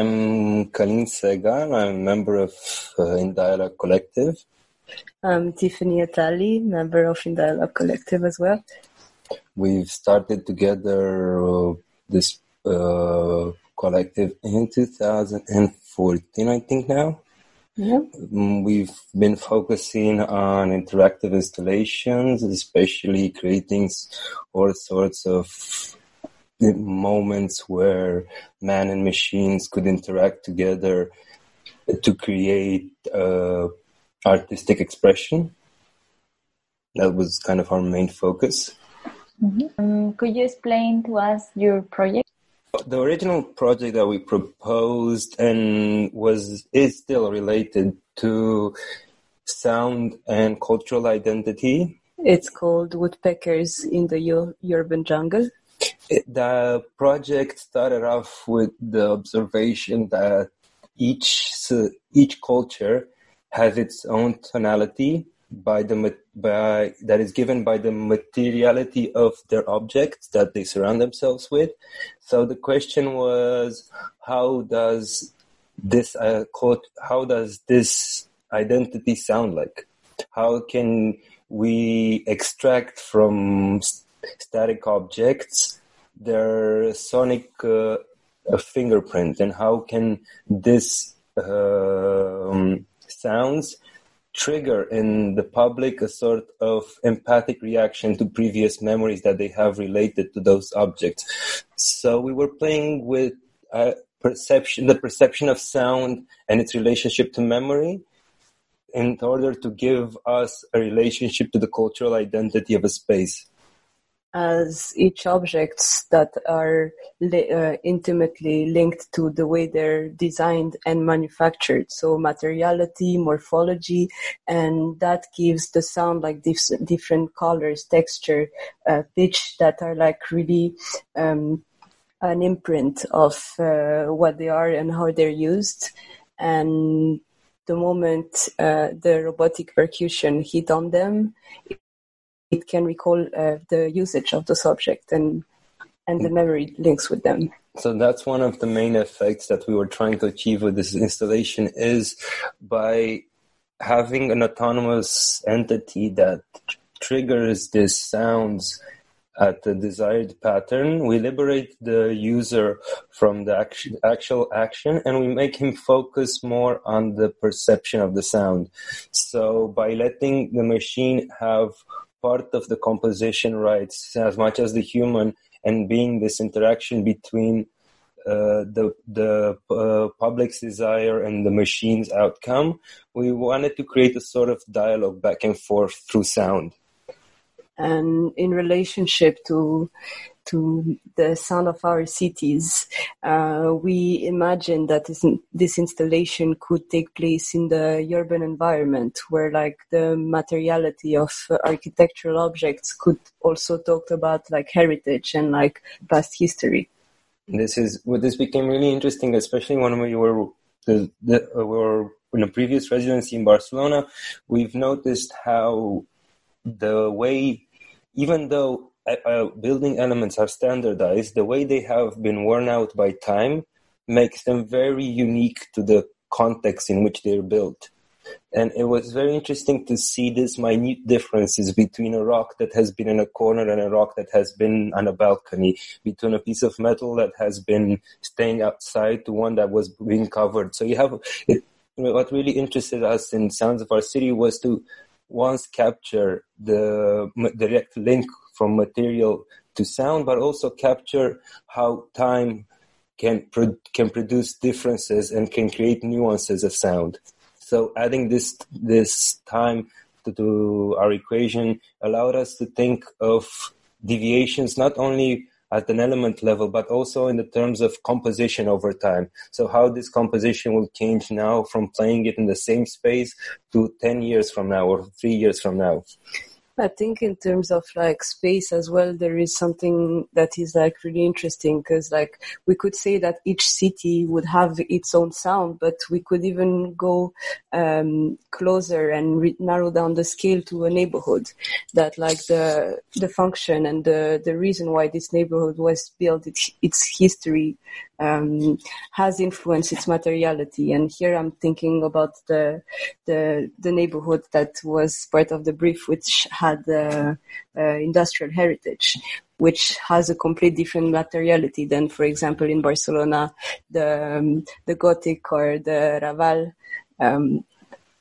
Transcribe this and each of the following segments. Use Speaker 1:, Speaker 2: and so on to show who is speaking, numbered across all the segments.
Speaker 1: I'm Kalin Segan. I'm a member of uh, In Collective.
Speaker 2: I'm Tiffany Atali, member of In Dialog Collective as well.
Speaker 1: We've started together uh, this uh, collective in 2014, I think now.
Speaker 2: Yeah.
Speaker 1: Mm, We've been focusing on interactive installations, especially creating all sorts of moments where man and machines could interact together to create uh, artistic expression. That was kind of our main focus.
Speaker 3: Um, could you explain to us your project?
Speaker 1: The original project that we proposed and was is still related to sound and cultural identity.
Speaker 2: It's called Woodpeckers in the U- Urban Jungle.
Speaker 1: The project started off with the observation that each each culture has its own tonality by the by that is given by the materiality of their objects that they surround themselves with. So the question was, how does this uh, quote? How does this identity sound like? How can we extract from static objects their sonic uh, fingerprint, and how can this um, sounds trigger in the public a sort of empathic reaction to previous memories that they have related to those objects. So we were playing with uh, perception, the perception of sound and its relationship to memory in order to give us a relationship to the cultural identity of a space.
Speaker 2: As each objects that are li- uh, intimately linked to the way they're designed and manufactured. So materiality, morphology, and that gives the sound like dif- different colors, texture, uh, pitch that are like really um, an imprint of uh, what they are and how they're used. And the moment uh, the robotic percussion hit on them, it can recall uh, the usage of the subject and and the memory links with them.
Speaker 1: So that's one of the main effects that we were trying to achieve with this installation is by having an autonomous entity that triggers these sounds at the desired pattern. We liberate the user from the action, actual action and we make him focus more on the perception of the sound. So by letting the machine have part of the composition rights as much as the human and being this interaction between uh, the the uh, public's desire and the machine's outcome, we wanted to create a sort of dialogue back and forth through sound.
Speaker 2: And in relationship to to the sound of our cities, uh, we imagine that this, this installation could take place in the urban environment, where like the materiality of architectural objects could also talk about like heritage and like past history.
Speaker 1: This is well, this became really interesting, especially when we were the, the, uh, we were in a previous residency in Barcelona. We've noticed how the way, even though uh, uh, building elements are standardized, the way they have been worn out by time makes them very unique to the context in which they're built. And it was very interesting to see these minute differences between a rock that has been in a corner and a rock that has been on a balcony, between a piece of metal that has been staying outside to one that was being covered. So you have it, what really interested us in Sounds of Our City was to once capture the direct link from material to sound, but also capture how time can pro- can produce differences and can create nuances of sound. So adding this this time to, to our equation allowed us to think of deviations not only at an element level, but also in the terms of composition over time. So how this composition will change now from playing it in the same space to 10 years from now or three years from now.
Speaker 2: I think in terms of like space as well, there is something that is like really interesting because like we could say that each city would have its own sound, but we could even go um, closer and re- narrow down the scale to a neighborhood. That like the the function and the the reason why this neighborhood was built, its its history um, has influenced its materiality. And here I'm thinking about the the the neighborhood that was part of the brief, which had uh, uh, industrial heritage, which has a complete different materiality than, for example, in Barcelona, the um, the Gothic or the Raval. Um,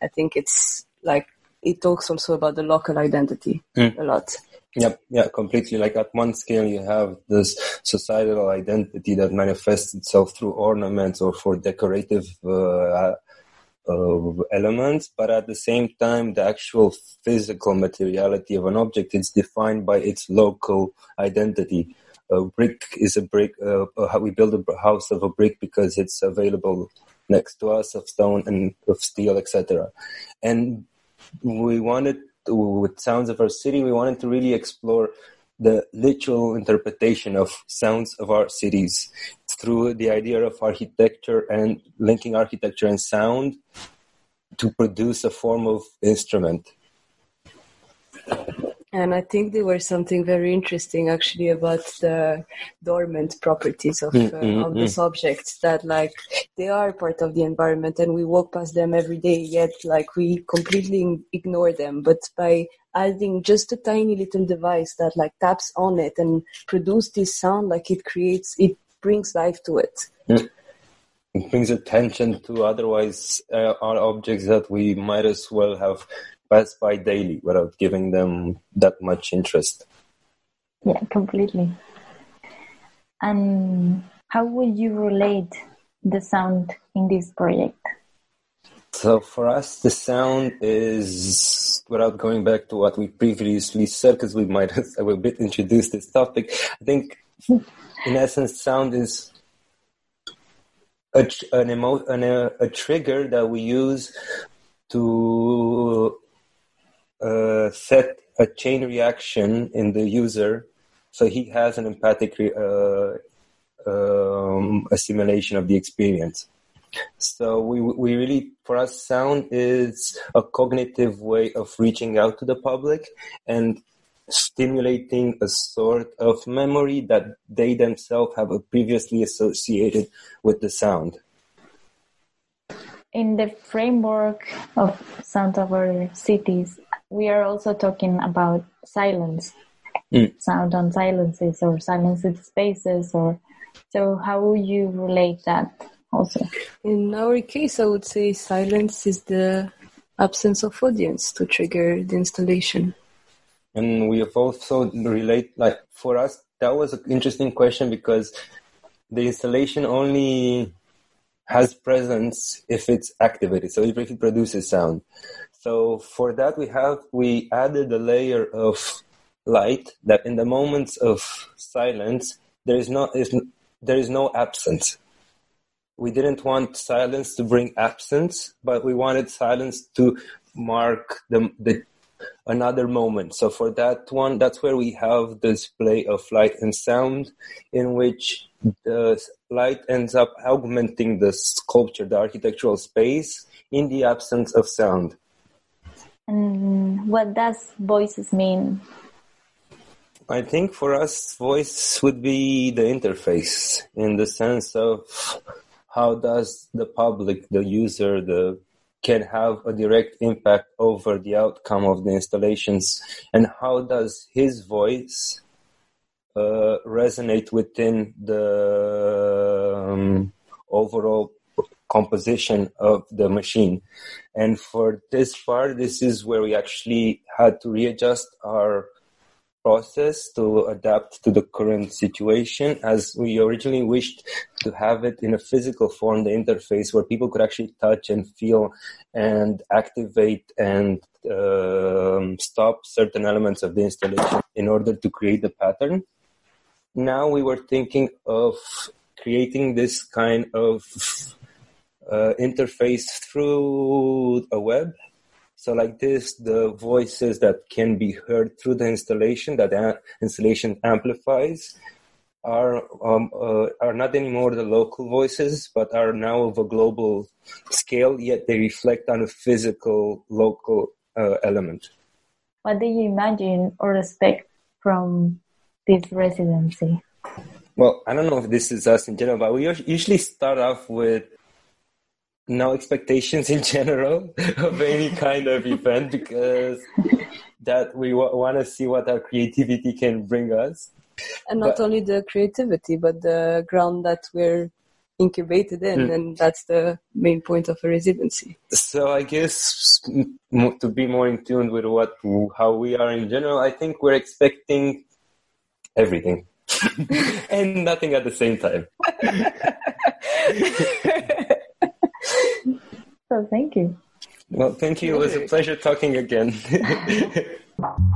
Speaker 2: I think it's like it talks also about the local identity mm. a lot.
Speaker 1: Yep, yeah, completely. Like at one scale, you have this societal identity that manifests itself through ornaments or for decorative uh, uh, elements, but at the same time, the actual physical materiality of an object is defined by its local identity. A brick is a brick. Uh, we build a house of a brick because it's available next to us of stone and of steel, etc. And we wanted with Sounds of Our City, we wanted to really explore the literal interpretation of sounds of our cities through the idea of architecture and linking architecture and sound to produce a form of instrument.
Speaker 2: And I think there was something very interesting actually about the dormant properties of, mm, uh, mm, of mm. these objects that like they are part of the environment and we walk past them every day yet like we completely ignore them. But by adding just a tiny little device that like taps on it and produce this sound like it creates, it brings life to it.
Speaker 1: Mm. It brings attention to otherwise uh, are objects that we might as well have pass by daily without giving them that much interest.
Speaker 3: Yeah, completely. And how would you relate the sound in this project?
Speaker 1: So for us, the sound is, without going back to what we previously said, because we might have a bit introduced this topic, I think in essence, sound is a, an emo, an, a, a trigger that we use to uh, set a chain reaction in the user so he has an empathic uh, um, assimilation of the experience. So we we really for us sound is a cognitive way of reaching out to the public and stimulating a sort of memory that they themselves have previously associated with the sound
Speaker 3: in the framework of sound our cities, we are also talking about silence, mm. sound on silences or silenced spaces, or so. How would you relate that? Also,
Speaker 2: in our case, I would say silence is the absence of audience to trigger the installation.
Speaker 1: And we have also relate like for us that was an interesting question because the installation only has presence if it's activated. So if it produces sound. So for that we have we added a layer of light that in the moments of silence there is no is, there is no absence. We didn't want silence to bring absence, but we wanted silence to mark the, the another moment. So for that one, that's where we have this play of light and sound, in which the light ends up augmenting the sculpture, the architectural space, in the absence of sound.
Speaker 3: And what does voices mean?
Speaker 1: I think for us, voice would be the interface in the sense of how does the public, the user, the can have a direct impact over the outcome of the installations? And how does his voice uh, resonate within the um, overall composition of the machine? And for this part this is where we actually had to readjust our process to adapt to the current situation as we originally wished to have it in a physical form, the interface where people could actually touch and feel and activate and um, stop certain elements of the installation in order to create the pattern. Now we were thinking of creating this kind of uh, interface through a web So like this, the voices that can be heard through the installation that the installation amplifies are um, uh, are not anymore the local voices, but are now of a global scale. Yet they reflect on a physical local uh, element.
Speaker 3: What do you imagine or expect from this residency?
Speaker 1: Well, I don't know if this is us in general, but we usually start off with no expectations in general of any kind of event because that we w- want to see what our creativity can bring us.
Speaker 2: And not but, only the creativity but the ground that we're incubated in mm. and that's the main point of a residency.
Speaker 1: So i guess to be more in tune with what how we are in general i think we're expecting everything. And nothing at the same time
Speaker 3: so thank you.
Speaker 1: Well thank you. It was a pleasure talking again